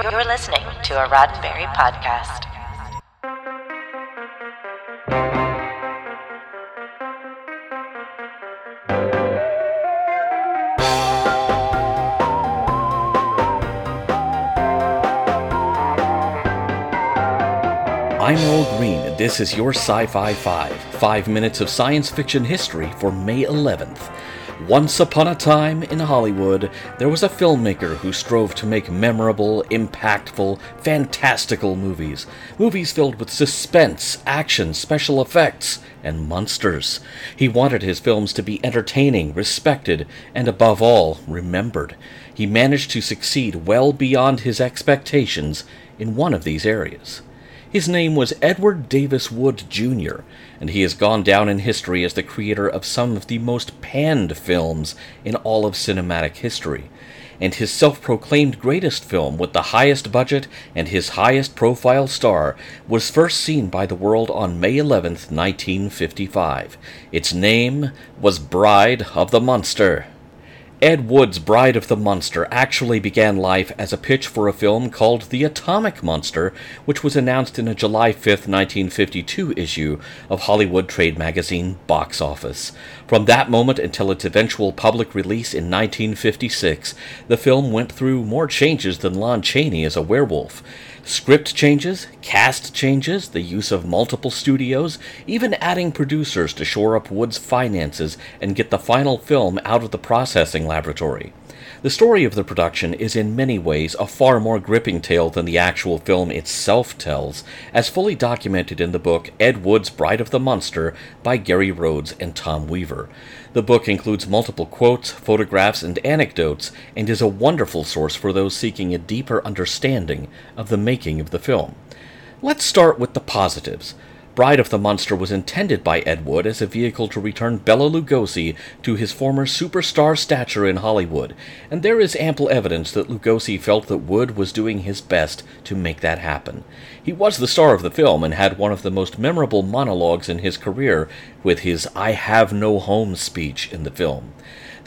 You're listening to a Roddenberry podcast. I'm Earl Green, and this is your Sci Fi 5, five minutes of science fiction history for May 11th. Once upon a time in Hollywood, there was a filmmaker who strove to make memorable, impactful, fantastical movies. Movies filled with suspense, action, special effects, and monsters. He wanted his films to be entertaining, respected, and above all, remembered. He managed to succeed well beyond his expectations in one of these areas. His name was Edward Davis Wood, Jr., and he has gone down in history as the creator of some of the most panned films in all of cinematic history. And his self proclaimed greatest film, with the highest budget and his highest profile star, was first seen by the world on May 11, 1955. Its name was Bride of the Monster. Ed Wood's Bride of the Monster actually began life as a pitch for a film called The Atomic Monster, which was announced in a July 5, 1952 issue of Hollywood trade magazine Box Office. From that moment until its eventual public release in 1956, the film went through more changes than Lon Chaney as a werewolf. Script changes, cast changes, the use of multiple studios, even adding producers to shore up Wood's finances and get the final film out of the processing laboratory. The story of the production is in many ways a far more gripping tale than the actual film itself tells, as fully documented in the book Ed Wood's Bride of the Monster by Gary Rhodes and Tom Weaver. The book includes multiple quotes, photographs, and anecdotes, and is a wonderful source for those seeking a deeper understanding of the making of the film. Let's start with the positives. Bride of the Monster was intended by Ed Wood as a vehicle to return Bela Lugosi to his former superstar stature in Hollywood, and there is ample evidence that Lugosi felt that Wood was doing his best to make that happen. He was the star of the film and had one of the most memorable monologues in his career with his I Have No Home speech in the film.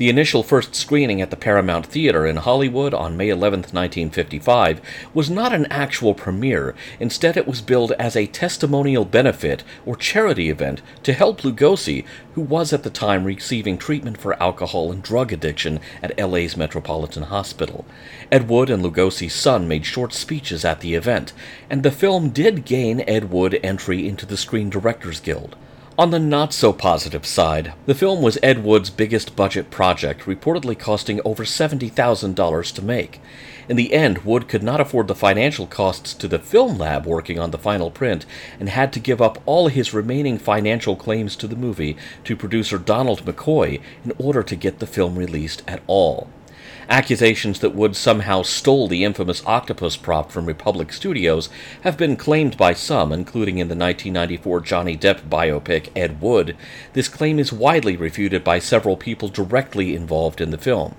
The initial first screening at the Paramount Theater in Hollywood on May 11, 1955, was not an actual premiere. Instead, it was billed as a testimonial benefit or charity event to help Lugosi, who was at the time receiving treatment for alcohol and drug addiction at LA's Metropolitan Hospital. Ed Wood and Lugosi's son made short speeches at the event, and the film did gain Ed Wood entry into the Screen Directors Guild. On the not so positive side, the film was Ed Wood's biggest budget project, reportedly costing over $70,000 to make. In the end, Wood could not afford the financial costs to the film lab working on the final print and had to give up all his remaining financial claims to the movie to producer Donald McCoy in order to get the film released at all. Accusations that Wood somehow stole the infamous octopus prop from Republic Studios have been claimed by some, including in the 1994 Johnny Depp biopic Ed Wood. This claim is widely refuted by several people directly involved in the film.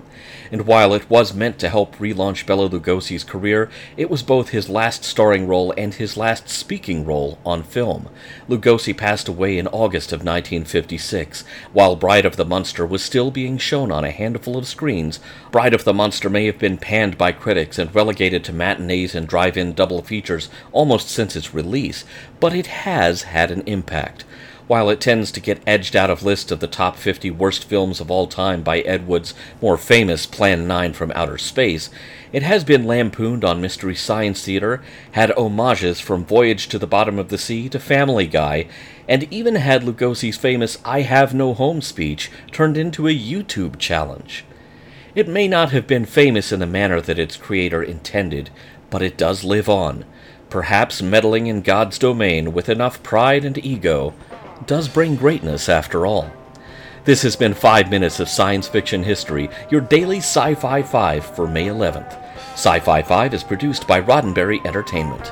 And while it was meant to help relaunch Bela Lugosi's career, it was both his last starring role and his last speaking role on film. Lugosi passed away in August of 1956, while Bride of the Monster was still being shown on a handful of screens. Bride of the Monster may have been panned by critics and relegated to matinees and drive in double features almost since its release, but it has had an impact. While it tends to get edged out of lists of the top 50 worst films of all time by Ed Wood's more famous Plan 9 from Outer Space, it has been lampooned on Mystery Science Theater, had homages from Voyage to the Bottom of the Sea to Family Guy, and even had Lugosi's famous I Have No Home speech turned into a YouTube challenge. It may not have been famous in the manner that its creator intended, but it does live on, perhaps meddling in God's domain with enough pride and ego does bring greatness after all. This has been 5 Minutes of Science Fiction History, your daily Sci Fi 5 for May 11th. Sci Fi 5 is produced by Roddenberry Entertainment.